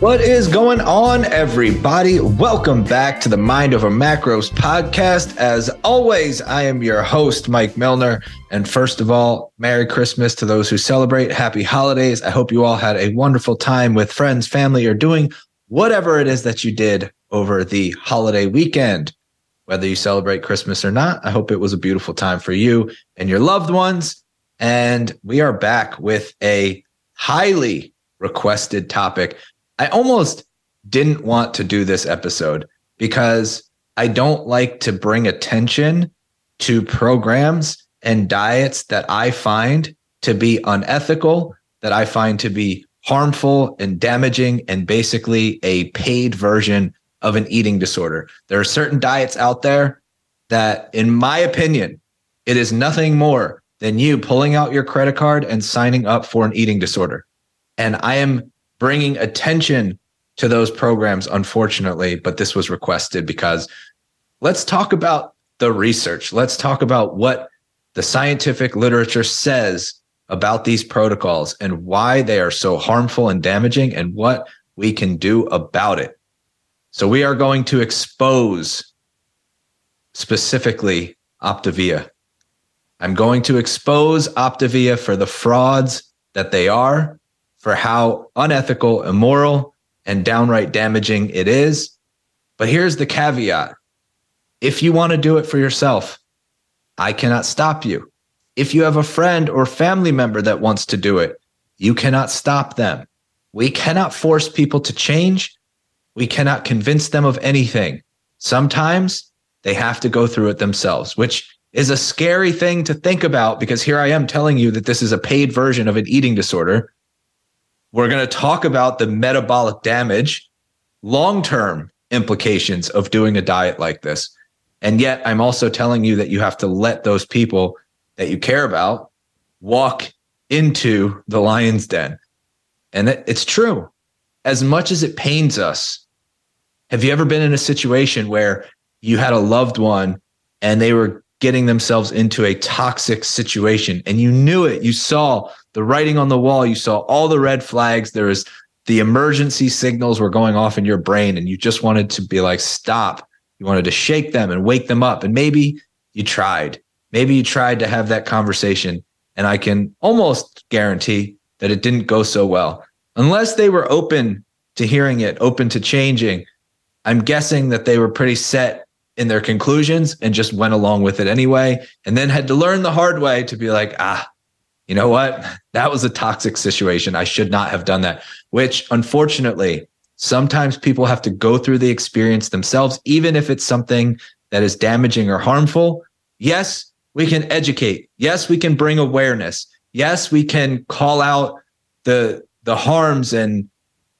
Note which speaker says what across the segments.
Speaker 1: What is going on, everybody? Welcome back to the Mind Over Macros podcast. As always, I am your host, Mike Milner. And first of all, Merry Christmas to those who celebrate. Happy holidays. I hope you all had a wonderful time with friends, family, or doing whatever it is that you did over the holiday weekend. Whether you celebrate Christmas or not, I hope it was a beautiful time for you and your loved ones. And we are back with a highly requested topic I almost didn't want to do this episode because I don't like to bring attention to programs and diets that I find to be unethical, that I find to be harmful and damaging, and basically a paid version of an eating disorder. There are certain diets out there that, in my opinion, it is nothing more than you pulling out your credit card and signing up for an eating disorder. And I am bringing attention to those programs, unfortunately, but this was requested because let's talk about the research. Let's talk about what the scientific literature says about these protocols and why they are so harmful and damaging and what we can do about it. So we are going to expose specifically Optavia. I'm going to expose Optavia for the frauds that they are for how unethical, immoral, and downright damaging it is. But here's the caveat if you want to do it for yourself, I cannot stop you. If you have a friend or family member that wants to do it, you cannot stop them. We cannot force people to change. We cannot convince them of anything. Sometimes they have to go through it themselves, which is a scary thing to think about because here I am telling you that this is a paid version of an eating disorder we're going to talk about the metabolic damage, long term implications of doing a diet like this. And yet, I'm also telling you that you have to let those people that you care about walk into the lion's den. And it's true. As much as it pains us, have you ever been in a situation where you had a loved one and they were getting themselves into a toxic situation and you knew it? You saw the writing on the wall. You saw all the red flags. There was the emergency signals were going off in your brain, and you just wanted to be like, stop. You wanted to shake them and wake them up. And maybe you tried. Maybe you tried to have that conversation. And I can almost guarantee that it didn't go so well. Unless they were open to hearing it, open to changing, I'm guessing that they were pretty set in their conclusions and just went along with it anyway. And then had to learn the hard way to be like, ah, you know what? That was a toxic situation. I should not have done that, which unfortunately, sometimes people have to go through the experience themselves, even if it's something that is damaging or harmful. Yes, we can educate. Yes, we can bring awareness. Yes, we can call out the, the harms and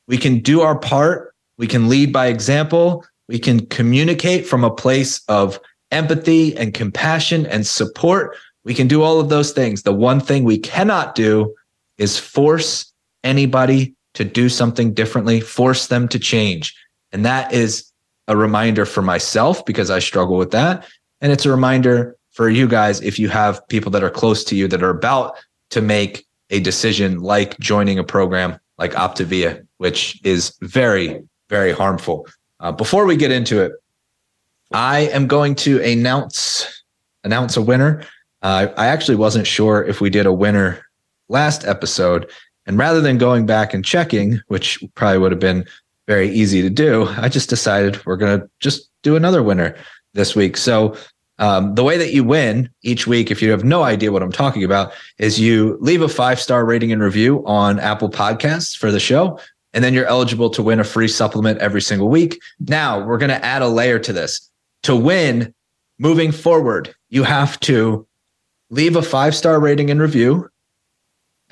Speaker 1: we can do our part. We can lead by example. We can communicate from a place of empathy and compassion and support we can do all of those things. The one thing we cannot do is force anybody to do something differently, force them to change. And that is a reminder for myself because I struggle with that. And it's a reminder for you guys if you have people that are close to you that are about to make a decision like joining a program like Optavia, which is very, very harmful. Uh, before we get into it, I am going to announce announce a winner uh, I actually wasn't sure if we did a winner last episode. And rather than going back and checking, which probably would have been very easy to do, I just decided we're going to just do another winner this week. So um, the way that you win each week, if you have no idea what I'm talking about, is you leave a five star rating and review on Apple Podcasts for the show. And then you're eligible to win a free supplement every single week. Now we're going to add a layer to this. To win moving forward, you have to leave a five star rating and review.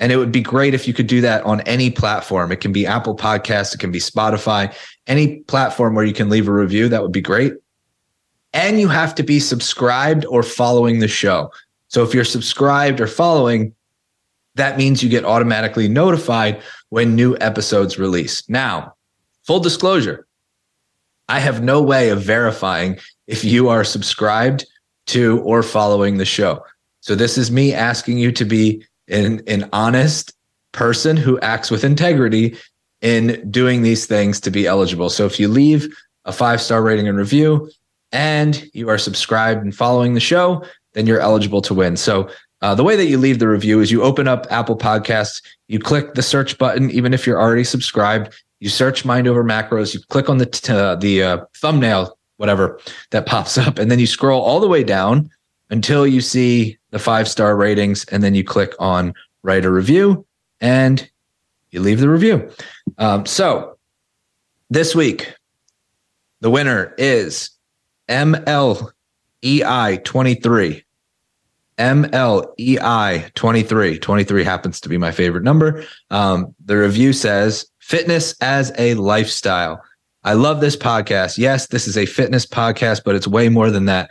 Speaker 1: And it would be great if you could do that on any platform. It can be Apple Podcasts, it can be Spotify, any platform where you can leave a review. That would be great. And you have to be subscribed or following the show. So if you're subscribed or following, that means you get automatically notified when new episodes release. Now, full disclosure, I have no way of verifying if you are subscribed to or following the show. So this is me asking you to be an, an honest person who acts with integrity in doing these things to be eligible. So if you leave a five star rating and review and you are subscribed and following the show, then you're eligible to win. So uh, the way that you leave the review is you open up Apple Podcasts, you click the search button, even if you're already subscribed. You search Mind Over Macros, you click on the t- uh, the uh, thumbnail, whatever that pops up, and then you scroll all the way down until you see the five star ratings, and then you click on write a review, and you leave the review. Um, so this week, the winner is MLEI23. MLEI23. 23 happens to be my favorite number. Um, the review says fitness as a lifestyle. I love this podcast. Yes, this is a fitness podcast, but it's way more than that.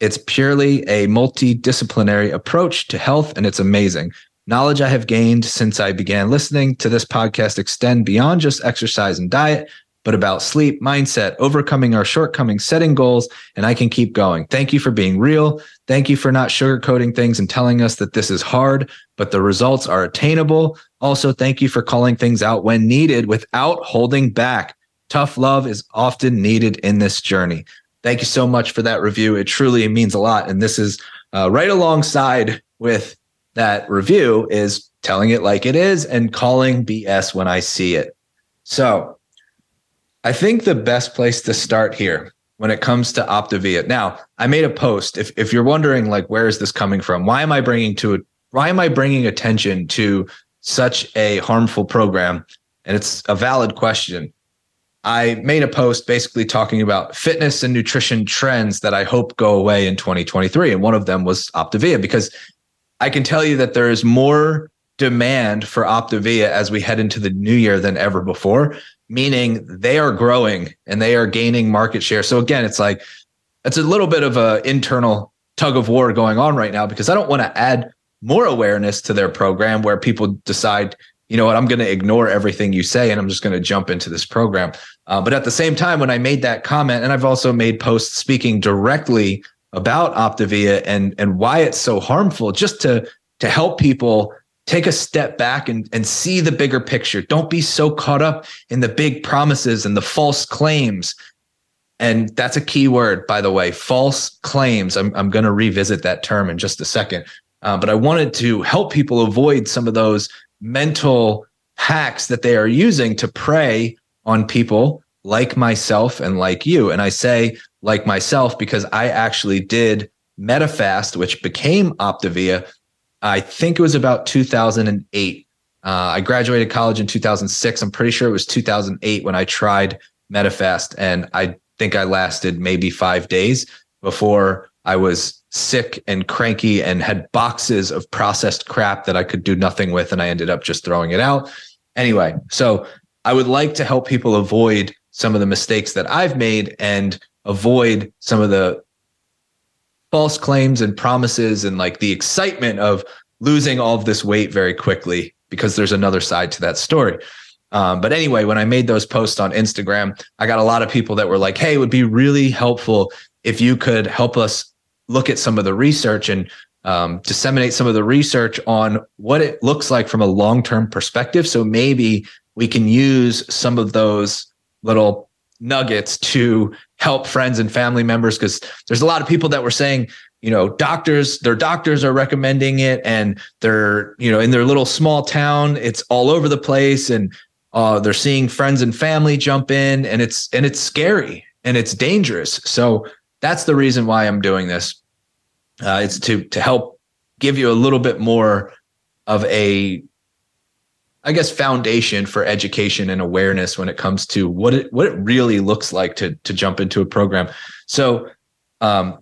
Speaker 1: It's purely a multidisciplinary approach to health, and it's amazing. Knowledge I have gained since I began listening to this podcast extend beyond just exercise and diet but about sleep, mindset, overcoming our shortcomings, setting goals, and I can keep going. Thank you for being real. Thank you for not sugarcoating things and telling us that this is hard, but the results are attainable. Also, thank you for calling things out when needed without holding back. Tough love is often needed in this journey. Thank you so much for that review. It truly means a lot. And this is uh, right alongside with that review is telling it like it is and calling BS when I see it. So, I think the best place to start here when it comes to Optavia. Now, I made a post. If if you're wondering like where is this coming from? Why am I bringing to it? Why am I bringing attention to such a harmful program? And it's a valid question. I made a post basically talking about fitness and nutrition trends that I hope go away in 2023 and one of them was Optavia because I can tell you that there is more demand for Optavia as we head into the new year than ever before meaning they are growing and they are gaining market share. So again, it's like it's a little bit of a internal tug of war going on right now because I don't want to add more awareness to their program where people decide, you know what, I'm going to ignore everything you say and I'm just going to jump into this program. Uh, but at the same time, when I made that comment, and I've also made posts speaking directly about Optavia and and why it's so harmful, just to to help people take a step back and, and see the bigger picture. Don't be so caught up in the big promises and the false claims. And that's a key word, by the way, false claims. I'm, I'm going to revisit that term in just a second. Uh, but I wanted to help people avoid some of those mental hacks that they are using to prey on people like myself and like you. And I say like myself because I actually did Medifast, which became Optavia I think it was about 2008. Uh, I graduated college in 2006. I'm pretty sure it was 2008 when I tried Medifast, and I think I lasted maybe five days before I was sick and cranky and had boxes of processed crap that I could do nothing with, and I ended up just throwing it out. Anyway, so I would like to help people avoid some of the mistakes that I've made and avoid some of the false claims and promises and like the excitement of losing all of this weight very quickly because there's another side to that story. Um, but anyway, when I made those posts on Instagram, I got a lot of people that were like, "Hey, it would be really helpful if you could help us look at some of the research and um, disseminate some of the research on what it looks like from a long-term perspective. So maybe we can use some of those little nuggets to help friends and family members because there's a lot of people that were saying you know doctors their doctors are recommending it and they're you know in their little small town it's all over the place and uh, they're seeing friends and family jump in and it's and it's scary and it's dangerous so that's the reason why i'm doing this uh, it's to to help give you a little bit more of a I guess foundation for education and awareness when it comes to what it what it really looks like to to jump into a program. So um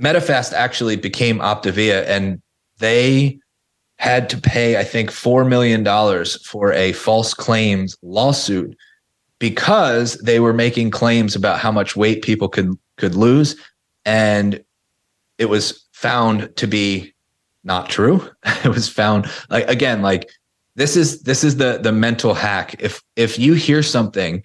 Speaker 1: Medifast actually became Optavia and they had to pay, I think, $4 million for a false claims lawsuit because they were making claims about how much weight people could could lose. And it was found to be not true. it was found like again, like this is this is the the mental hack if if you hear something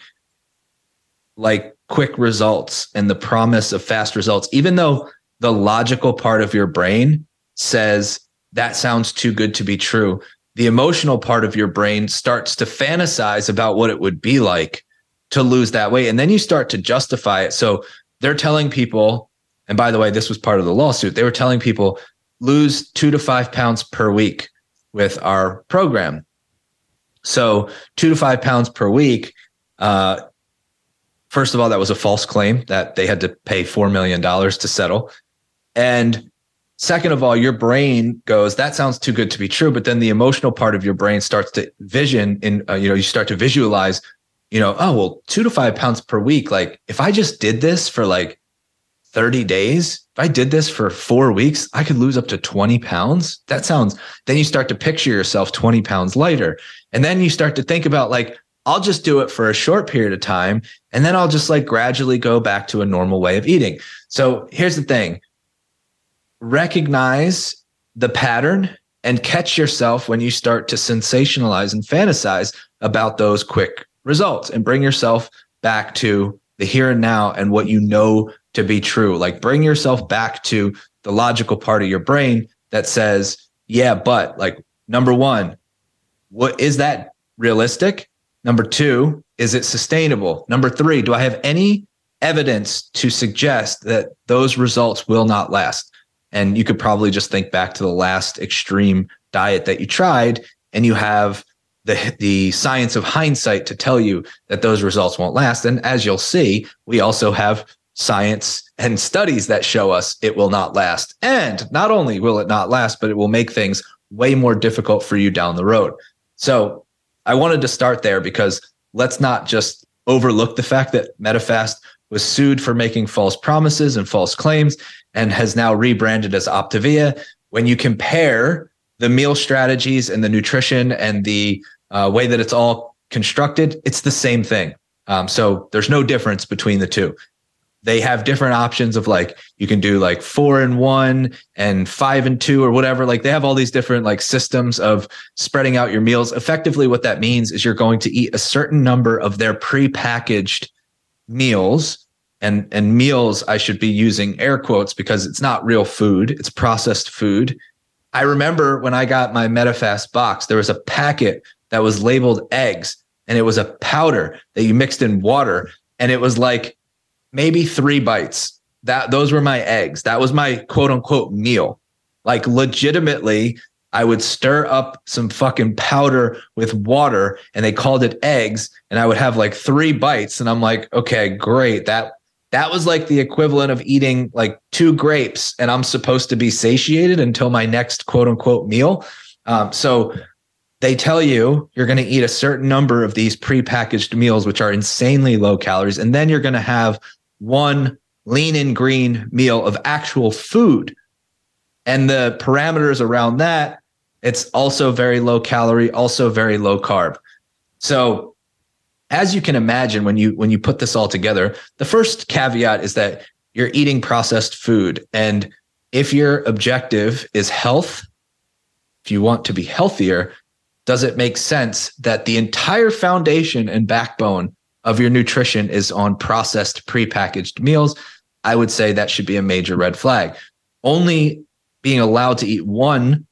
Speaker 1: like quick results and the promise of fast results even though the logical part of your brain says that sounds too good to be true the emotional part of your brain starts to fantasize about what it would be like to lose that weight. And then you start to justify it. So they're telling people, and by the way, this was part of the lawsuit, they were telling people lose two to five pounds per week with our program. So two to five pounds per week. Uh, first of all, that was a false claim that they had to pay $4 million to settle. And second of all, your brain goes, that sounds too good to be true. But then the emotional part of your brain starts to vision in, uh, you know, you start to visualize, you know, oh, well, two to five pounds per week. Like if I just did this for like 30 days, if I did this for four weeks, I could lose up to 20 pounds. That sounds, then you start to picture yourself 20 pounds lighter. And then you start to think about like, I'll just do it for a short period of time. And then I'll just like gradually go back to a normal way of eating. So here's the thing recognize the pattern and catch yourself when you start to sensationalize and fantasize about those quick results and bring yourself back to the here and now and what you know to be true. Like bring yourself back to the logical part of your brain that says, yeah, but like number one, what is that realistic? Number two, is it sustainable? Number three, do I have any evidence to suggest that those results will not last? And you could probably just think back to the last extreme diet that you tried, and you have the the science of hindsight to tell you that those results won't last. And as you'll see, we also have science and studies that show us it will not last. And not only will it not last, but it will make things way more difficult for you down the road. So I wanted to start there because let's not just overlook the fact that Medifast was sued for making false promises and false claims and has now rebranded as Optavia. When you compare the meal strategies and the nutrition and the uh, way that it's all constructed, it's the same thing. Um, so there's no difference between the two. They have different options of like you can do like four and one and five and two or whatever. Like they have all these different like systems of spreading out your meals. Effectively what that means is you're going to eat a certain number of their pre-packaged meals. And and meals i should be using air quotes because it's not real food. It's processed food i remember when i got my Medifast box there was a packet that was labeled eggs and it was a powder that you mixed in water and it was like maybe three bites. That those were my eggs. That was my quote unquote meal. Like legitimately, I would stir up some fucking powder with water and they called it eggs. And I would have like three bites. And I'm like, okay, great. That that was like the equivalent of eating like two grapes and I'm supposed to be satiated until my next quote unquote meal. Um, so they tell you you're going to eat a certain number of these prepackaged meals, which are insanely low calories. And then you're going to have one lean and green meal of actual food. And the parameters around that, it's also very low calorie, also very low carb. So as you can imagine when you when you put this all together, the first caveat is that you're eating processed food and if your objective is health, if you want to be healthier, does it make sense that the entire foundation and backbone of your nutrition is on processed prepackaged meals, I would say that should be a major red flag. Only being allowed to eat one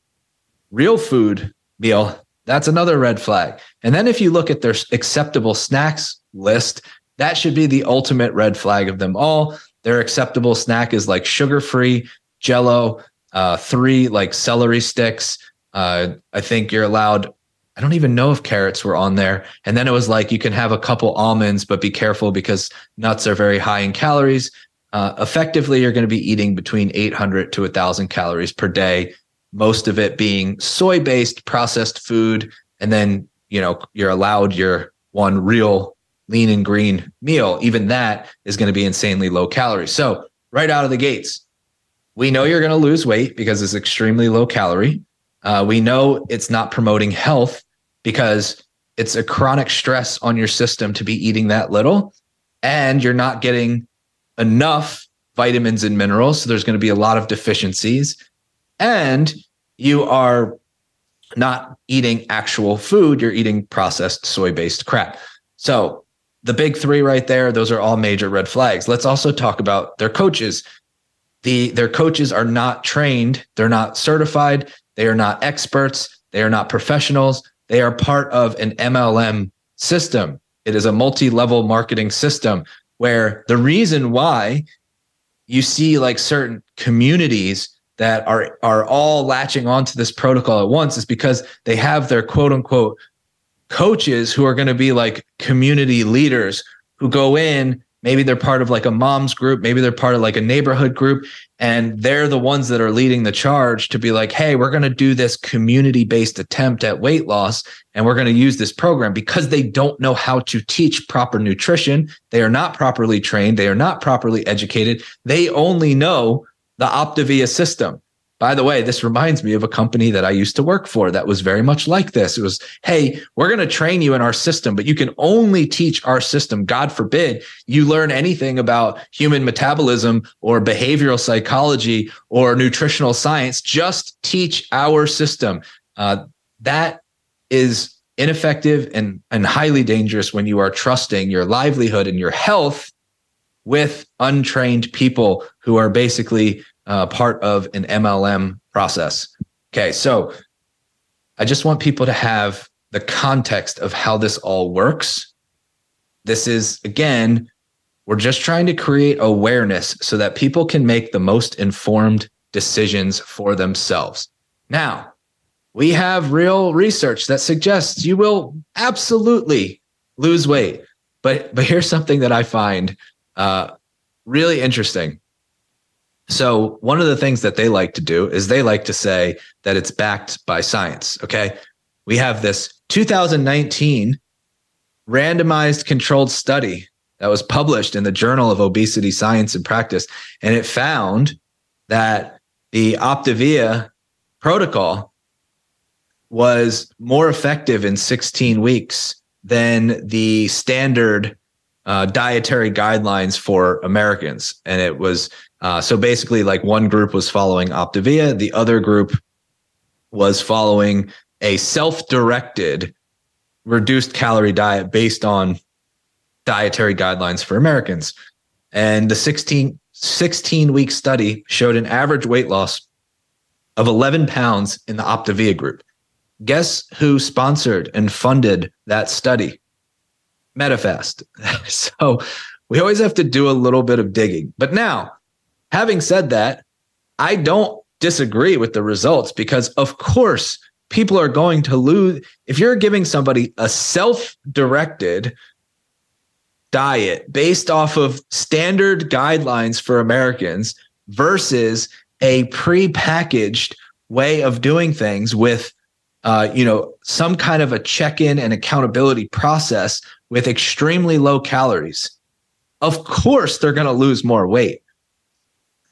Speaker 1: real food meal, that's another red flag. And then if you look at their acceptable snacks list, that should be the ultimate red flag of them all. Their acceptable snack is like sugar free, jello, uh, three like celery sticks. Uh, I think you're allowed I don't even know if carrots were on there. And then it was like you can have a couple almonds, but be careful because nuts are very high in calories. Uh, effectively, you're going to be eating between 800 to 1,000 calories per day, most of it being soy based processed food. And then, you know, you're allowed your one real lean and green meal. Even that is going to be insanely low calorie. So, right out of the gates, we know you're going to lose weight because it's extremely low calorie. Uh, we know it's not promoting health because it's a chronic stress on your system to be eating that little and you're not getting enough vitamins and minerals. So there's going to be a lot of deficiencies and you are not eating actual food. You're eating processed soy based crap. So the big three right there, those are all major red flags. Let's also talk about their coaches. The, their coaches are not trained. They're not certified. They are not experts They are not professionals. They are part of an MLM system. It is a multi level marketing system where the reason why you see like certain communities that are are all latching onto this protocol at once is because they have their quote unquote coaches who are going to be like community leaders who go in maybe they're part of like a mom's group maybe they're part of like a neighborhood group and they're the ones that are leading the charge to be like hey we're going to do this community based attempt at weight loss and we're going to use this program because they don't know how to teach proper nutrition. They are not properly trained. They are not properly educated. They only know the optavia system by the way, this reminds me of a company that I used to work for that was very much like this. It was, hey, we're going to train you in our system, but you can only teach our system. God forbid you learn anything about human metabolism or behavioral psychology or nutritional science. Just teach our system. Uh, that is ineffective and, and highly dangerous when you are trusting your livelihood and your health with untrained people who are basically uh, part of an MLM process. Okay, so I just want people to have the context of how this all works. This is, again, we're just trying to create awareness so that people can make the most informed decisions for themselves. Now, we have real research that suggests you will absolutely lose weight. But but here's something that I find uh, really interesting. So, one of the things that they like to do is they like to say that it's backed by science. Okay. We have this 2019 randomized controlled study that was published in the Journal of Obesity Science and Practice. And it found that the Optavia protocol was more effective in 16 weeks than the standard uh, dietary guidelines for Americans. And it was uh, so basically, like one group was following Optavia, the other group was following a self directed reduced calorie diet based on dietary guidelines for Americans. And the 16, 16 week study showed an average weight loss of 11 pounds in the Optavia group. Guess who sponsored and funded that study? Medifast. so we always have to do a little bit of digging. But now, having said that, I don't disagree with the results because, of course, people are going to lose. If you're giving somebody a self directed diet based off of standard guidelines for Americans versus a pre-packaged way of doing things with uh, you know some kind of a check-in and accountability process with extremely low calories of course they're going to lose more weight.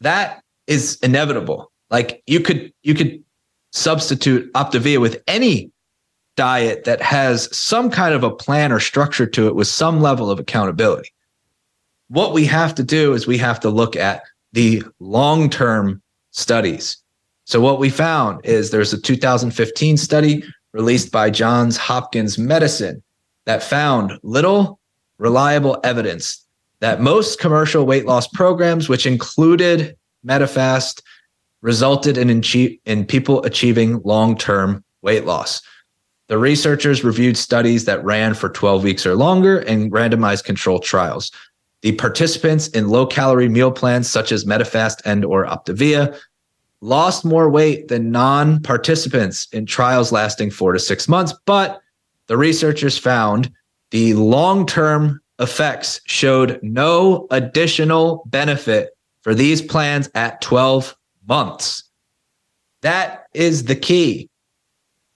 Speaker 1: That is inevitable. Like you could you could substitute optavia with any diet that has some kind of a plan or structure to it with some level of accountability. What we have to do is we have to look at the long-term studies. So what we found is there's a 2015 study released by Johns Hopkins Medicine that found little reliable evidence that most commercial weight loss programs, which included Medifast, resulted in, in people achieving long term weight loss. The researchers reviewed studies that ran for 12 weeks or longer and randomized control trials. The participants in low calorie meal plans such as Medifast and or Optavia lost more weight than non participants in trials lasting four to six months. But the researchers found the long term effects showed no additional benefit for these plans at 12 months. That is the key.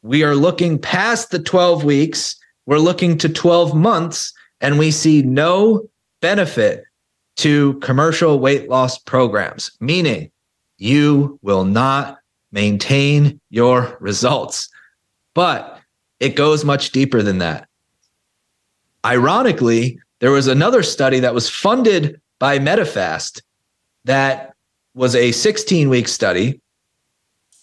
Speaker 1: We are looking past the 12 weeks, we're looking to 12 months, and we see no benefit to commercial weight loss programs, meaning you will not maintain your results. But it goes much deeper than that. Ironically, there was another study that was funded by Medifast that was a 16 week study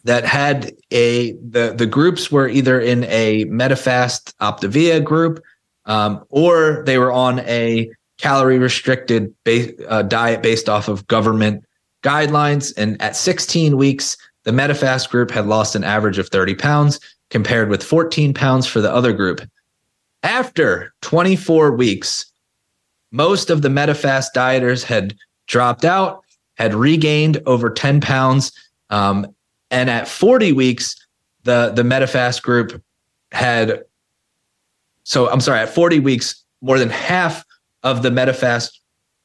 Speaker 1: that had a the the groups were either in a Medifast Optavia group um, or they were on a calorie restricted uh, diet based off of government guidelines. And at 16 weeks, the Medifast group had lost an average of 30 pounds. Compared with 14 pounds for the other group. After 24 weeks, most of the Medifast dieters had dropped out, had regained over 10 pounds. Um, and at 40 weeks, the, the Medifast group had, so I'm sorry, at 40 weeks, more than half of the Medifast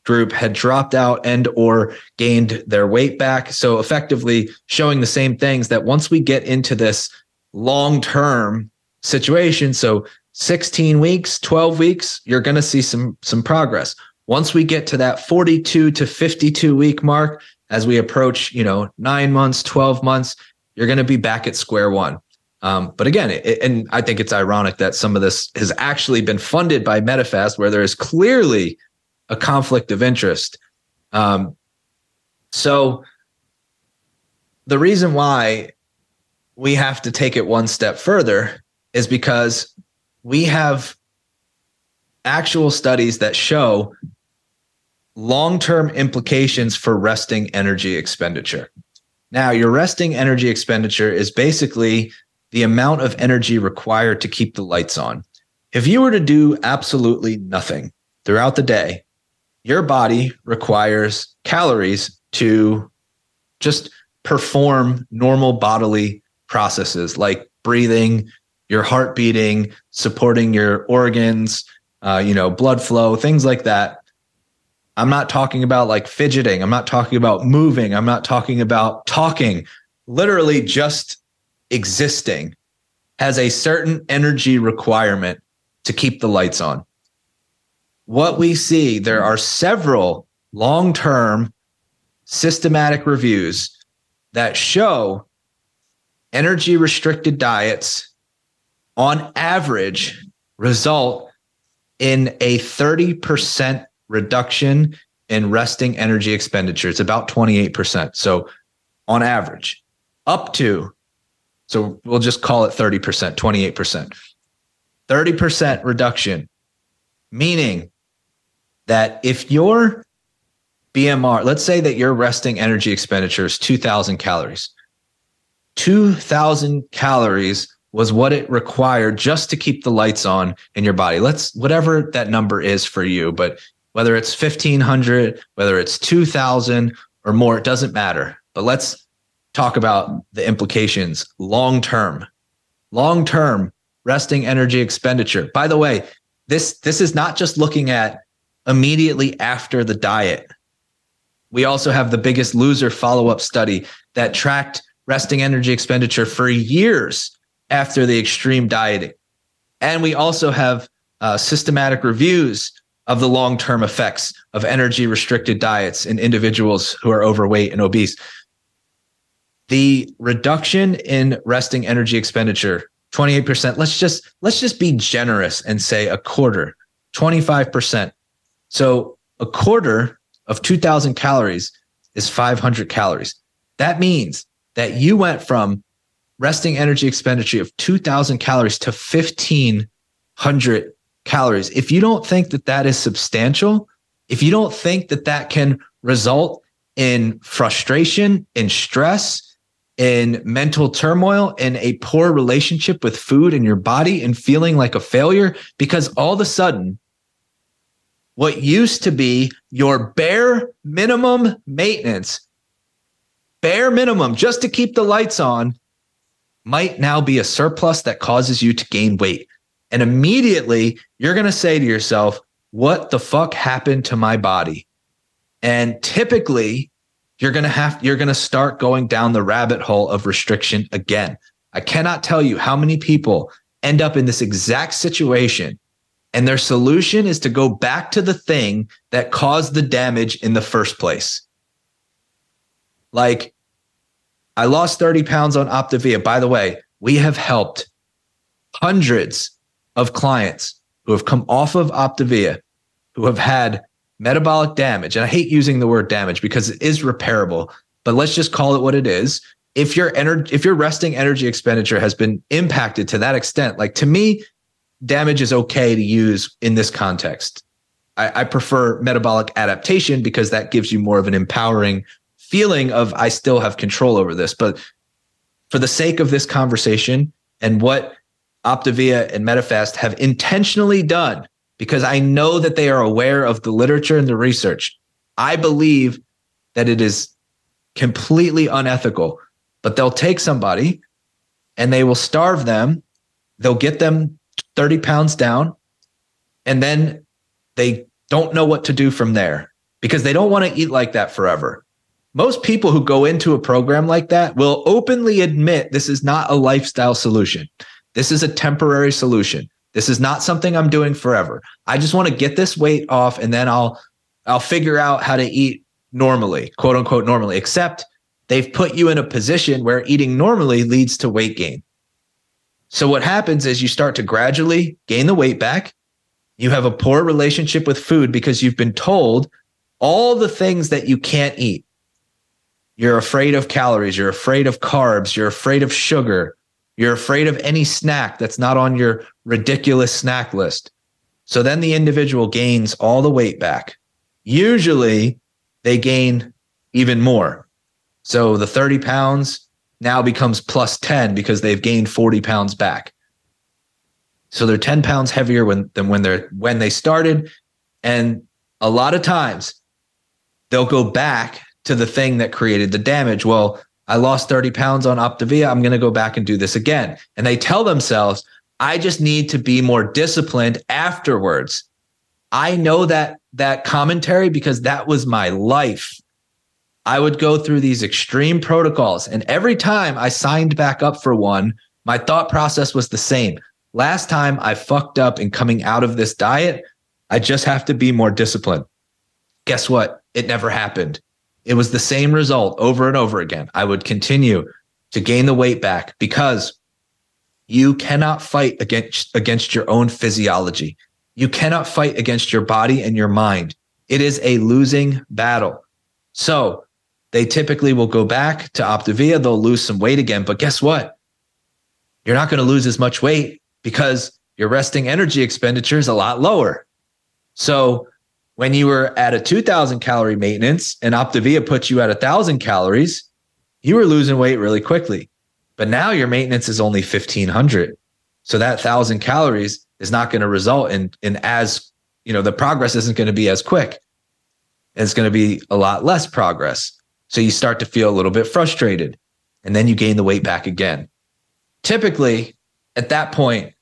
Speaker 1: group had dropped out and or gained their weight back so effectively showing the same things that once we get into this long term situation. So 16 weeks 12 weeks you're going to see some some progress. Once we get to that 42 to 52 week mark as we approach you know 9 months 12 months you're going to be back at square one. Um, but again, it, and I think it's ironic that some of this has actually been funded by Medifast, where there is clearly a conflict of interest. Um, so the reason why we have to take it one step further is because we have actual studies that show long-term implications for resting energy expenditure. Now, your resting energy expenditure is basically the amount of energy required to keep the lights on. If you were to do absolutely nothing throughout the day, your body requires calories to just perform normal bodily processes like breathing, your heart beating, supporting your organs, uh, you know, blood flow, things like that. I'm not talking about like fidgeting. I'm not talking about moving. I'm not talking about talking. Literally just existing has a certain energy requirement to keep the lights on what we see, there are several long term systematic reviews that show energy restricted diets on average result in a 30% reduction in resting energy expenditure. It's about 28%. So on average, up to, so we'll just call it 30%, 28%. 30% reduction, meaning that if your BMR, let's say that your resting energy expenditure is 2000 calories. 2000 calories was what it required just to keep the lights on in your body. Let's whatever that number is for you, but whether it's 1500, whether it's 2000 or more, it doesn't matter. But let's talk about the implications long term. Long term resting energy expenditure. By the way, this this is not just looking at immediately after the diet. We also have the biggest loser follow up study that tracked resting energy expenditure for years after the extreme dieting. And we also have uh, systematic reviews of the long term effects of energy restricted diets in individuals who are overweight and obese. The reduction in resting energy expenditure 28% let's just let's just be generous and say a quarter 25% so a quarter of 2000 calories is 500 calories. That means that you went from resting energy expenditure of 2000 calories to 1500 calories. If you don't think that that is substantial, if you don't think that that can result in frustration, in stress, in mental turmoil, in a poor relationship with food and your body, and feeling like a failure, because all of a sudden what used to be your bare minimum maintenance, bare minimum just to keep the lights on, might now be a surplus that causes you to gain weight. And immediately you're going to say to yourself, what the fuck happened to my body? And typically you're going to have, you're going to start going down the rabbit hole of restriction again. I cannot tell you how many people end up in this exact situation and their solution is to go back to the thing that caused the damage in the first place. Like, I lost 30 pounds on Optavia. By the way, we have helped hundreds of clients who have come off of Optavia who have had metabolic damage. And I hate using the word damage because it is repairable, but let's just call it what it is. If your energy, if your resting energy expenditure has been impacted to that extent, like to me, damage is okay to use in this context. I, I, prefer metabolic adaptation because that gives you more of an empowering feeling of I still have control over this. But for the sake of this conversation, and what Optavia and Medifast have intentionally done because I know that they are aware of the literature and the research. I believe that it is completely unethical, but they'll take somebody and they will starve them. They'll get them 30 pounds down and then they don't know what to do from there because they don't want to eat like that forever. Most people who go into a program like that will openly admit this is not a lifestyle solution. This is a temporary solution. This is not something I'm doing forever. I just want to get this weight off and then I'll I'll figure out how to eat normally, quote unquote normally, except they've put you in a position where eating normally leads to weight gain. So what happens is you start to gradually gain the weight back. You have a poor relationship with food because you've been told all the things that you can't eat. You're afraid of calories, you're afraid of carbs, you're afraid of sugar, you're afraid of any snack that's not on your ridiculous snack list. So then the individual gains all the weight back. Usually they gain even more. So the 30 pounds now becomes plus 10 because they've gained 40 pounds back. So they're 10 pounds heavier when, than when they're when they started. And a lot of times they'll go back to the thing that created the damage. Well, I lost 30 pounds on Optavia. I'm going to go back and do this again. And they tell themselves, I just need to be more disciplined afterwards. I know that that commentary because that was my life. I would go through these extreme protocols and every time I signed back up for one, my thought process was the same. Last time I fucked up in coming out of this diet, I just have to be more disciplined. Guess what? It never happened. It was the same result over and over again. I would continue to gain the weight back because you cannot fight against against your own physiology. You cannot fight against your body and your mind. It is a losing battle. So they typically will go back to Optavia. They'll lose some weight again. But guess what? You're not going to lose as much weight because your resting energy expenditure is a lot lower. So when you were at a 2000 calorie maintenance and Optavia puts you at a thousand calories, you were losing weight really quickly. But now your maintenance is only 1500. So that thousand calories is not going to result in, in as, you know, the progress isn't going to be as quick. It's going to be a lot less progress. So you start to feel a little bit frustrated and then you gain the weight back again. Typically, at that point,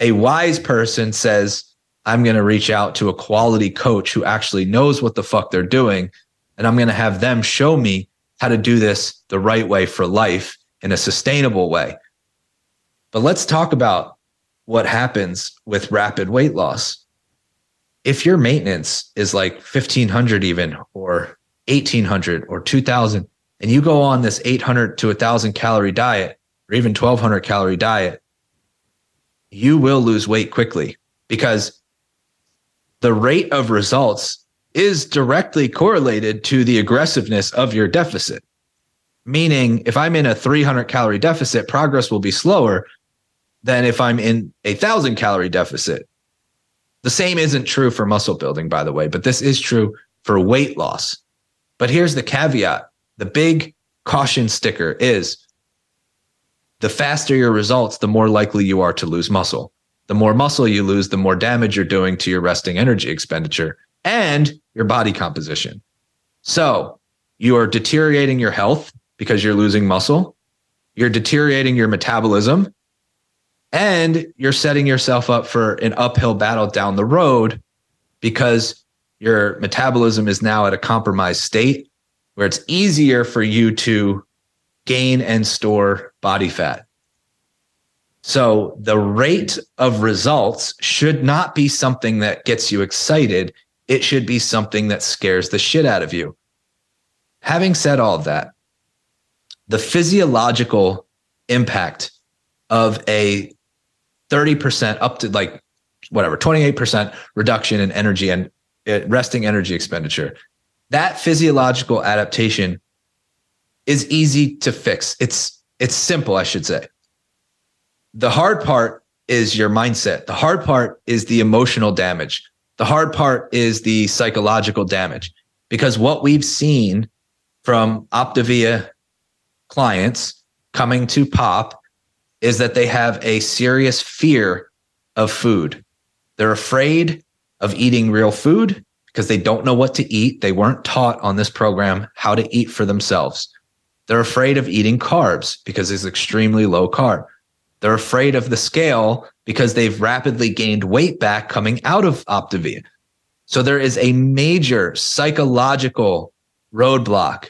Speaker 1: a wise person says, I'm going to reach out to a quality coach who actually knows what the fuck they're doing. And I'm going to have them show me how to do this the right way for life in a sustainable way. But let's talk about what happens with rapid weight loss. If your maintenance is like 1500 even or 1800 or 2000 and you go on this 800 to 1000 calorie diet or even 1200 calorie diet, you will lose weight quickly because the rate of results is directly correlated to the aggressiveness of your deficit. Meaning, if I'm in a 300 calorie deficit, progress will be slower than if I'm in a thousand calorie deficit. The same isn't true for muscle building, by the way, but this is true for weight loss. But here's the caveat the big caution sticker is the faster your results, the more likely you are to lose muscle the more muscle you lose, the more damage you're doing to your resting energy expenditure and your body composition. So you are deteriorating your health because you're losing muscle. You're deteriorating your metabolism and you're setting yourself up for an uphill battle down the road because your metabolism is now at a compromised state where it's easier for you to gain and store body fat. So the rate of results should not be something that gets you excited. It should be something that scares the shit out of you. Having said all of that, the physiological impact of a 30% up to like whatever, 28% reduction in energy and uh, resting energy expenditure, that physiological adaptation is easy to fix. It's it's simple, I should say the hard part is your mindset. The hard part is the emotional damage. The hard part is the psychological damage because what we've seen from Optavia clients coming to pop is that they have a serious fear of food. They're afraid of eating real food because they don't know what to eat. They weren't taught on this program how to eat for themselves. They're afraid of eating carbs because it's extremely low carb. They're afraid of the scale because they've rapidly gained weight back coming out of Optavia. So there is a major psychological roadblock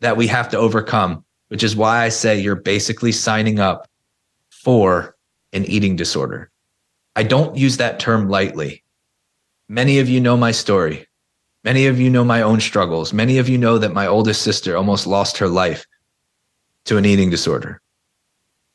Speaker 1: that we have to overcome, which is why I say you're basically signing up for an eating disorder. I don't use that term lightly. Many of you know my story. Many of you know my own struggles. Many of you know that my oldest sister almost lost her life to an eating disorder.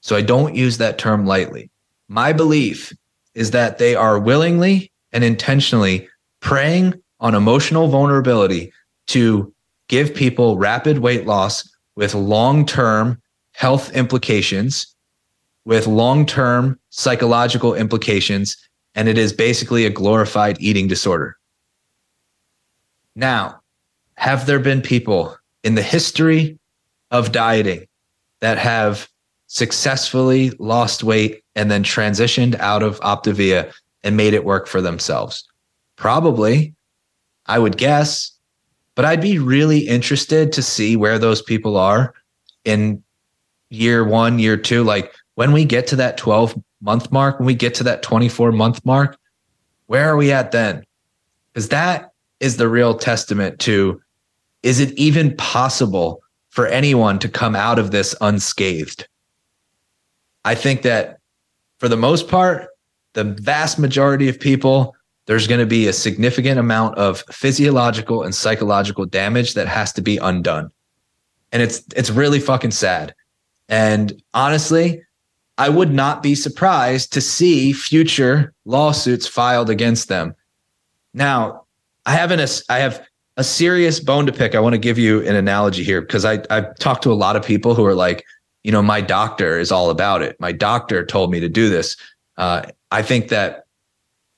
Speaker 1: So I don't use that term lightly. My belief is that they are willingly and intentionally preying on emotional vulnerability to give people rapid weight loss with long term health implications, with long term psychological implications. And it is basically a glorified eating disorder. Now, have there been people in the history of dieting that have successfully lost weight and then transitioned out of Optavia and made it work for themselves? Probably, I would guess, but I'd be really interested to see where those people are in year one, year two. Like when we get to that 12 month mark, when we get to that 24 month mark, where are we at then? Because that is the real testament to is it even possible for anyone to come out of this unscathed? I think that for the most part, the vast majority of people, there's going to be a significant amount of physiological and psychological damage that has to be undone. And it's it's really fucking sad. And honestly, I would not be surprised to see future lawsuits filed against them. Now, I have an I have a serious bone to pick. I want to give you an analogy here because I I've talked to a lot of people who are like, you know, my doctor is all about it. My doctor told me to do this. Uh, I think that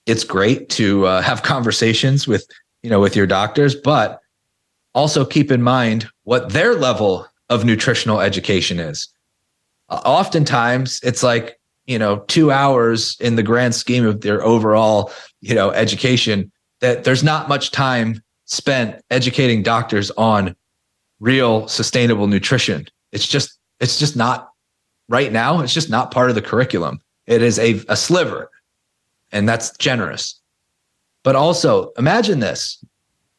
Speaker 1: it's great to uh, have conversations with you know with your doctors, but also keep in mind what their level of nutritional education is. Uh, oftentimes, it's like you know two hours in the grand scheme of their overall you know education that there's not much time spent educating doctors on real sustainable nutrition. It's just it's just not right now. It's just not part of the curriculum. It is a, a sliver, and that's generous. But also imagine this.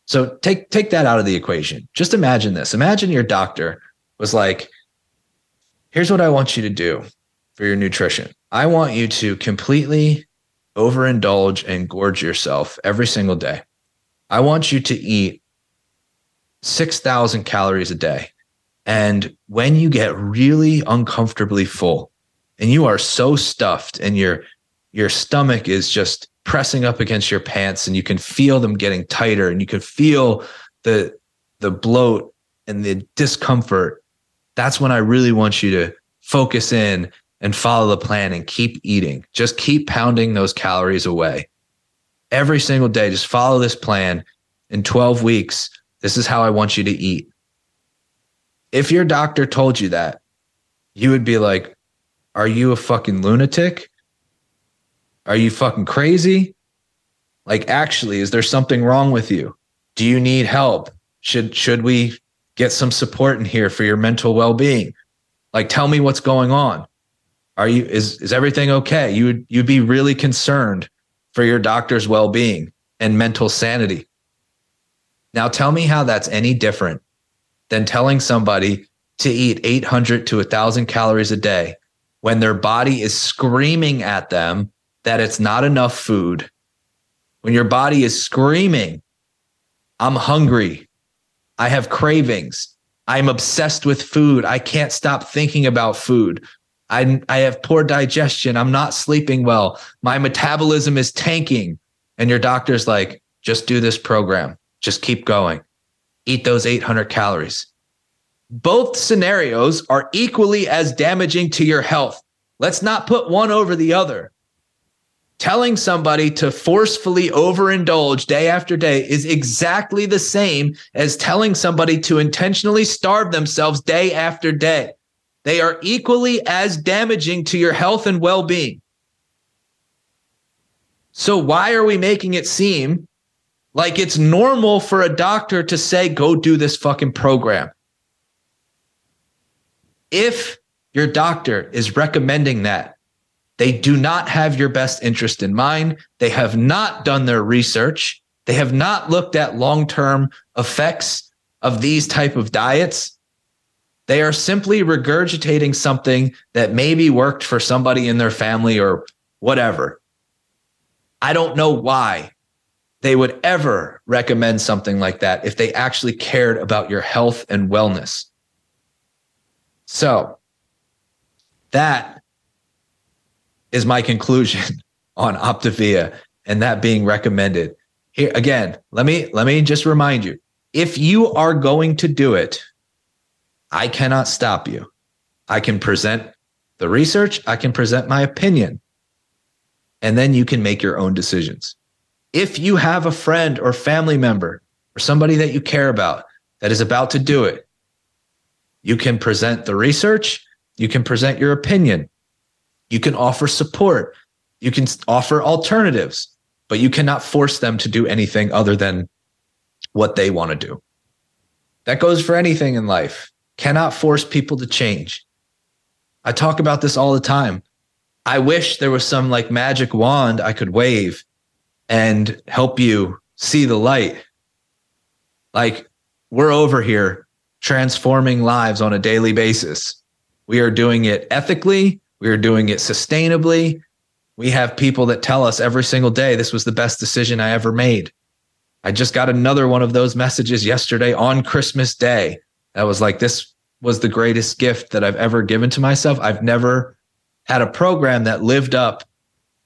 Speaker 1: So take take that out of the equation. Just imagine this. Imagine your doctor was like, here's what I want you to do for your nutrition. I want you to completely overindulge and gorge yourself every single day. I want you to eat 6,000 calories a day. And when you get really uncomfortably full and you are so stuffed and your your stomach is just pressing up against your pants and you can feel them getting tighter and you can feel the the bloat and the discomfort, that's when I really want you to focus in and follow the plan and keep eating. Just keep pounding those calories away. Every single day, just follow this plan. In 12 weeks, this is how I want you to eat. If your doctor told you that, you would be like, Are you a fucking lunatic? Are you fucking crazy? Like, actually, is there something wrong with you? Do you need help? Should should we get some support in here for your mental well-being? Like, tell me what's going on. Are you is is everything okay? You would you'd be really concerned for your doctor's well-being and mental sanity. Now tell me how that's any different than telling somebody to eat 800 to 1000 calories a day when their body is screaming at them that it's not enough food. When your body is screaming, I'm hungry. I have cravings. I'm obsessed with food. I can't stop thinking about food. I, I have poor digestion. I'm not sleeping well. My metabolism is tanking. And your doctor's like, just do this program. Just keep going. Eat those 800 calories. Both scenarios are equally as damaging to your health. Let's not put one over the other. Telling somebody to forcefully overindulge day after day is exactly the same as telling somebody to intentionally starve themselves day after day. they are equally as damaging to your health and well being. So, why are we making it seem like it's normal for a doctor to say, go do this fucking program? If your doctor is recommending that, they do not have your best interest in mind. They have not done their research. They have not looked at long-term effects of these type of diets. They are simply regurgitating something that maybe worked for somebody in their family or whatever. I don't know why they would ever recommend something like that if they actually cared about your health and wellness. So, that is my conclusion on Optavia and that being recommended. Here again, let me let me just remind you. If you are going to do it, I cannot stop you. I can present the research, I can present my opinion, and then you can make your own decisions. If you have a friend or family member or somebody that you care about that is about to do it, you can present the research, you can present your opinion, you can offer support, you can offer alternatives, but you cannot force them to do anything other than what they want to do. That goes for anything in life. Cannot force people to change. I talk about this all the time. I wish there was some like magic wand I could wave and help you see the light. Like we're over here transforming lives on a daily basis. We are doing it ethically, we are doing it sustainably. We have people that tell us every single day this was the best decision I ever made. I just got another one of those messages yesterday on Christmas Day. That was like, this was the greatest gift that I've ever given to myself. I've never had a program that lived up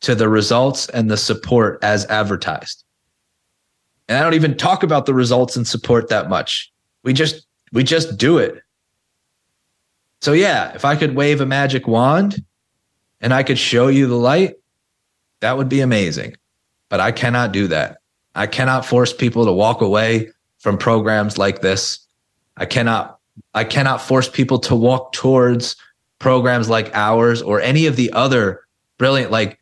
Speaker 1: to the results and the support as advertised. And I don't even talk about the results and support that much. We just we just do it. So yeah, if I could wave a magic wand and I could show you the light, that would be amazing. But I cannot do that. I cannot force people to walk away from programs like this. I cannot I cannot force people to walk towards programs like ours or any of the other brilliant like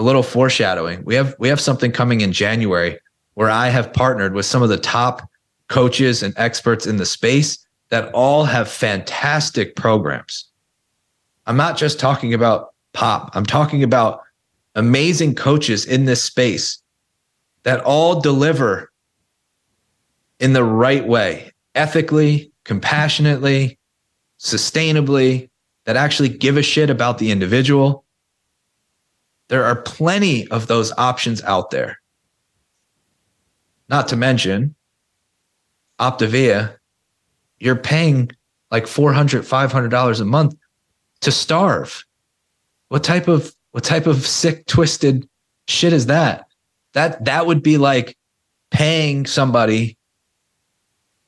Speaker 1: a little foreshadowing. We have we have something coming in January where I have partnered with some of the top coaches and experts in the space that all have fantastic programs. I'm not just talking about pop. I'm talking about amazing coaches in this space that all deliver in the right way, ethically, compassionately, sustainably, that actually give a shit about the individual. There are plenty of those options out there. Not to mention, Optavia, you're paying like $400, $500 a month to starve. What type of what type of sick twisted shit is that? That that would be like paying somebody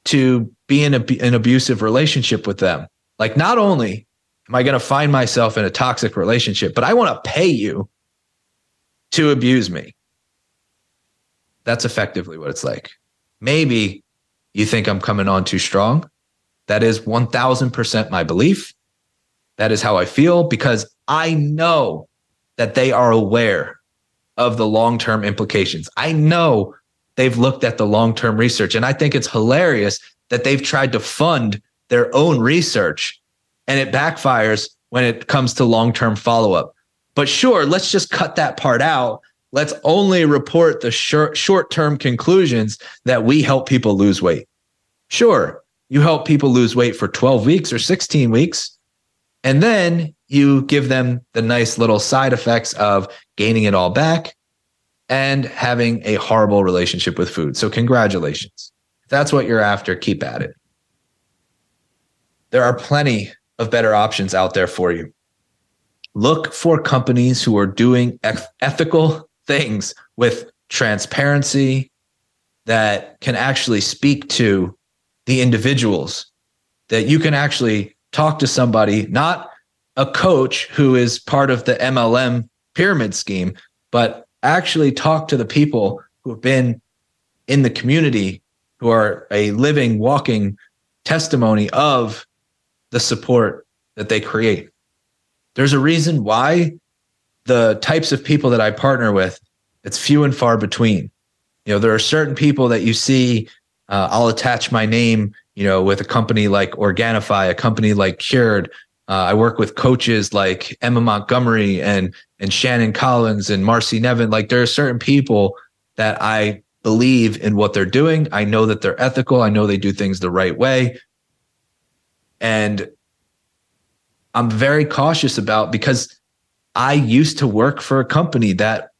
Speaker 1: to be in a, an abusive relationship with them. Like not only am I going to find myself in a toxic relationship, but I want to pay you to abuse me. That's effectively what it's like. Maybe you think I'm coming on too strong. That is 1000% my belief. That is how I feel because I know that they are aware of the long term implications. I know they've looked at the long term research. And I think it's hilarious that they've tried to fund their own research and it backfires when it comes to long term follow up. But sure, let's just cut that part out. Let's only report the short term conclusions that we help people lose weight. Sure, you help people lose weight for 12 weeks or 16 weeks. And then you give them the nice little side effects of gaining it all back and having a horrible relationship with food. So, congratulations. If that's what you're after, keep at it. There are plenty of better options out there for you. Look for companies who are doing ethical things with transparency that can actually speak to the individuals, that you can actually talk to somebody, not a coach who is part of the MLM pyramid scheme, but actually talk to the people who have been in the community who are a living, walking testimony of the support that they create. There's a reason why the types of people that I partner with, it's few and far between. You know, there are certain people that you see, uh, I'll attach my name, you know, with a company like Organifi, a company like Cured. Uh, I work with coaches like Emma Montgomery and and Shannon Collins and Marcy Nevin. Like there are certain people that I believe in what they're doing. I know that they're ethical. I know they do things the right way. And I'm very cautious about because I used to work for a company that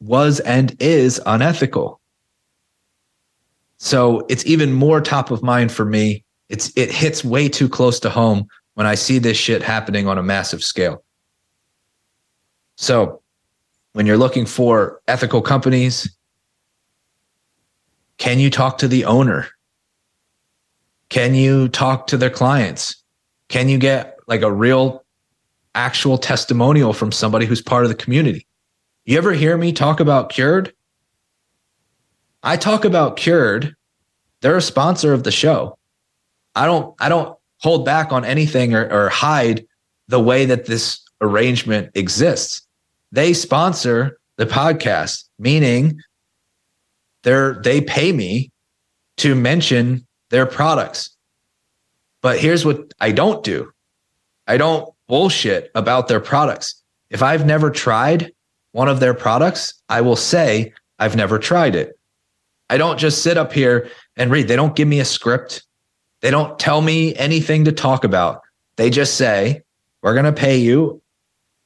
Speaker 1: was and is unethical. So it's even more top of mind for me. It's it hits way too close to home when I see this shit happening on a massive scale. So when you're looking for ethical companies, can you talk to the owner? Can you talk to their clients? Can you get like a real actual testimonial from somebody who's part of the community? You ever hear me talk about Cured? I talk about Cured. They're a sponsor of the show. I don't I don't hold back on anything or, or hide the way that this arrangement exists. They sponsor the podcast, meaning they're they pay me to mention their products. But here's what I don't do. I don't bullshit about their products. If I've never tried one of their products, I will say I've never tried it. I don't just sit up here and read. They don't give me a script. They don't tell me anything to talk about. They just say, we're going to pay you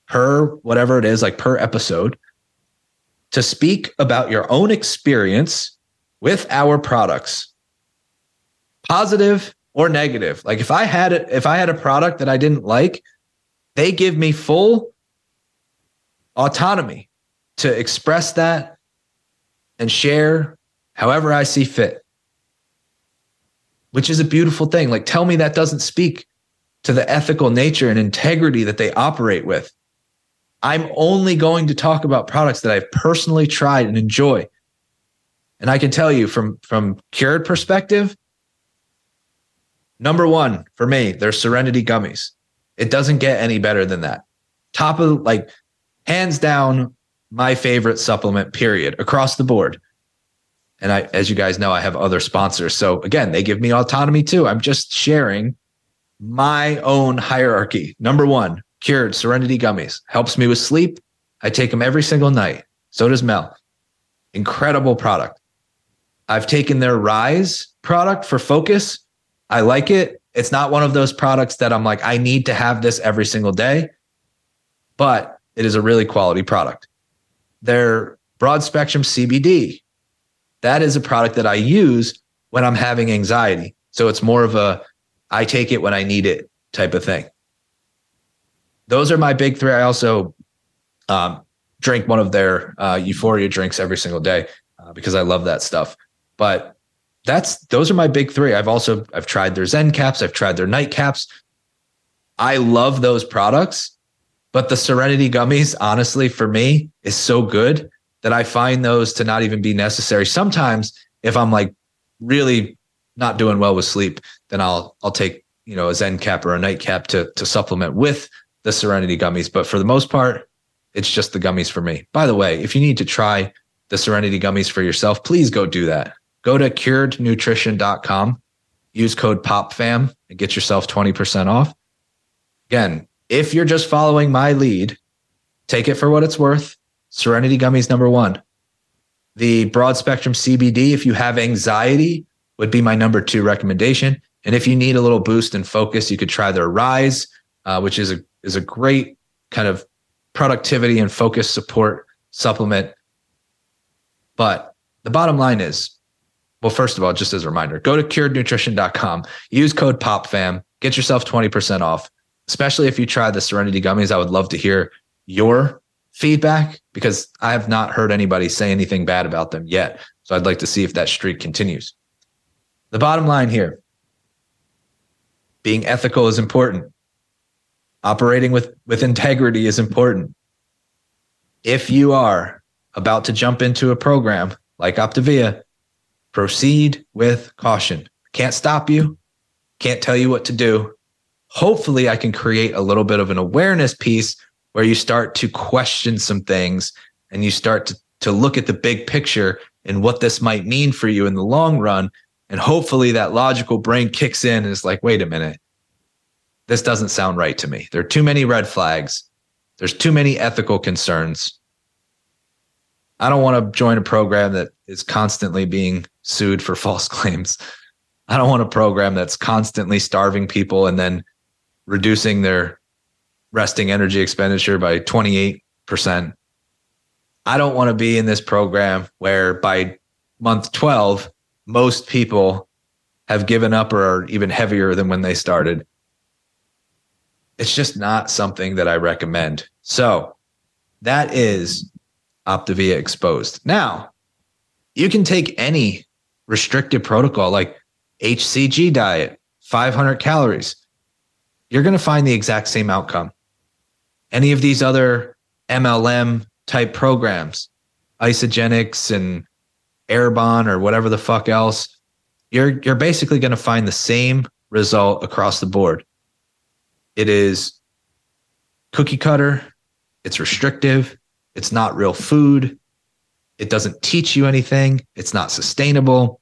Speaker 1: per whatever it is, like per episode to speak about your own experience with our products, positive or negative. Like if I had if I had a product that I didn't like, they give me full autonomy to express that and share however I see fit, which is a beautiful thing. Like, tell me that doesn't speak to the ethical nature and integrity that they operate with. I'm only going to talk about products that I've personally tried and enjoy. And I can tell you from from cured perspective, number one for me, there's Serenity gummies. It doesn't get any better than that. Top of like hands down, my favorite supplement, period, across the board. And I, as you guys know, I have other sponsors. So again, they give me autonomy too. I'm just sharing my own hierarchy. Number one, Cured Serenity Gummies. Helps me with sleep. I take them every single night. So does Mel. Incredible product. I've taken their Rise product for focus. I like it. It's not one of those products that I'm like, I need to have this every single day, but it is a really quality product. Their broad spectrum CBD, that is a product that I use when I'm having anxiety. So it's more of a, I take it when I need it type of thing those are my big three. I also um, drink one of their uh, Euphoria drinks every single day uh, because I love that stuff. But that's those are my big three. I've also I've tried their Zen caps. I've tried their night caps. I love those products, but the Serenity gummies, honestly, for me, is so good that I find those to not even be necessary. Sometimes, if I'm like really not doing well with sleep, then I'll I'll take you know a Zen cap or a night cap to to supplement with the Serenity gummies, but for the most part, it's just the gummies for me. By the way, if you need to try the Serenity gummies for yourself, please go do that. Go to curednutrition.com, use code POPFAM and get yourself 20% off. Again, if you're just following my lead, take it for what it's worth. Serenity gummies number 1. The broad spectrum CBD if you have anxiety would be my number 2 recommendation. And if you need a little boost and focus, you could try their Rise, uh, which is a is a great kind of productivity and focus support supplement. But the bottom line is, well, first of all, just as a reminder, go to curednutrition.com, use code POPFAM, get yourself 20% off, especially if you try the Serenity gummies. I would love to hear your feedback because I have not heard anybody say anything bad about them yet. So I'd like to see if that streak continues. The bottom line here being ethical is important operating with with integrity is important if you are about to jump into a program like optavia proceed with caution can't stop you can't tell you what to do hopefully I can create a little bit of an awareness piece where you start to question some things and you start to, to look at the big picture and what this might mean for you in the long run. And hopefully that logical brain kicks in and is like, wait a minute, this doesn't sound right to me. There are too many red flags. There's too many ethical concerns. I don't want to join a program that is constantly being sued for false claims. I don't want a program that's constantly starving people and then reducing their resting energy expenditure by 28%. I don't want to be in this program where by month 12, most people have given up or are even heavier than when they started. It's just not something that I recommend. So that is Optavia exposed. Now, you can take any restricted protocol like HCG diet, 500 calories. You're going to find the exact same outcome. Any of these other MLM type programs, Isagenix and Arbonne or whatever the fuck else, you're you're basically going to find the same result across the board. It is cookie cutter, it's restrictive, it's not real food, it doesn't teach you anything, it's not sustainable.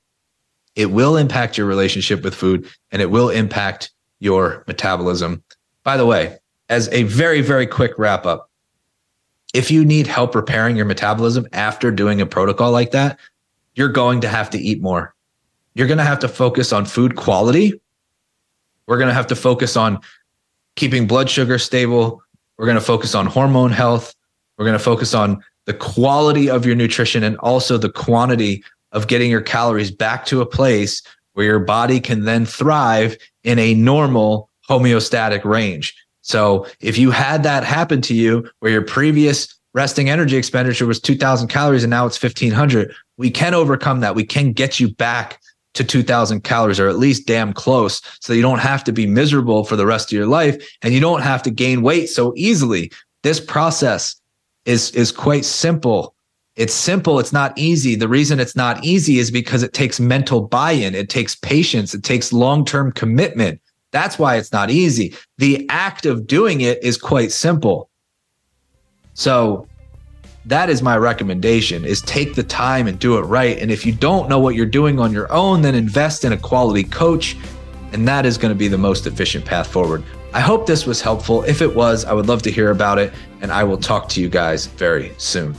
Speaker 1: It will impact your relationship with food and it will impact your metabolism. By the way, as a very, very quick wrap up, if you need help repairing your metabolism after doing a protocol like that, you're going to have to eat more. You're going to have to focus on food quality. We're going to have to focus on keeping blood sugar stable. We're going to focus on hormone health. We're going to focus on the quality of your nutrition and also the quantity of getting your calories back to a place where your body can then thrive in a normal homeostatic range. So if you had that happen to you where your previous resting energy expenditure was 2000 calories and now it's 1500, we can overcome that. We can get you back to 2000 calories or at least damn close so you don't have to be miserable for the rest of your life and you don't have to gain weight so easily. This process is is quite simple. It's simple it's not easy. The reason it's not easy is because it takes mental buy-in it takes patience it takes long-term commitment. That's why it's not easy. The act of doing it is quite simple. So that is my recommendation is take the time and do it right. And if you don't know what you're doing on your own then invest in a quality coach and that is going to be the most efficient path forward i hope this was helpful. If it was i would love to hear about it and i will talk to you guys very soon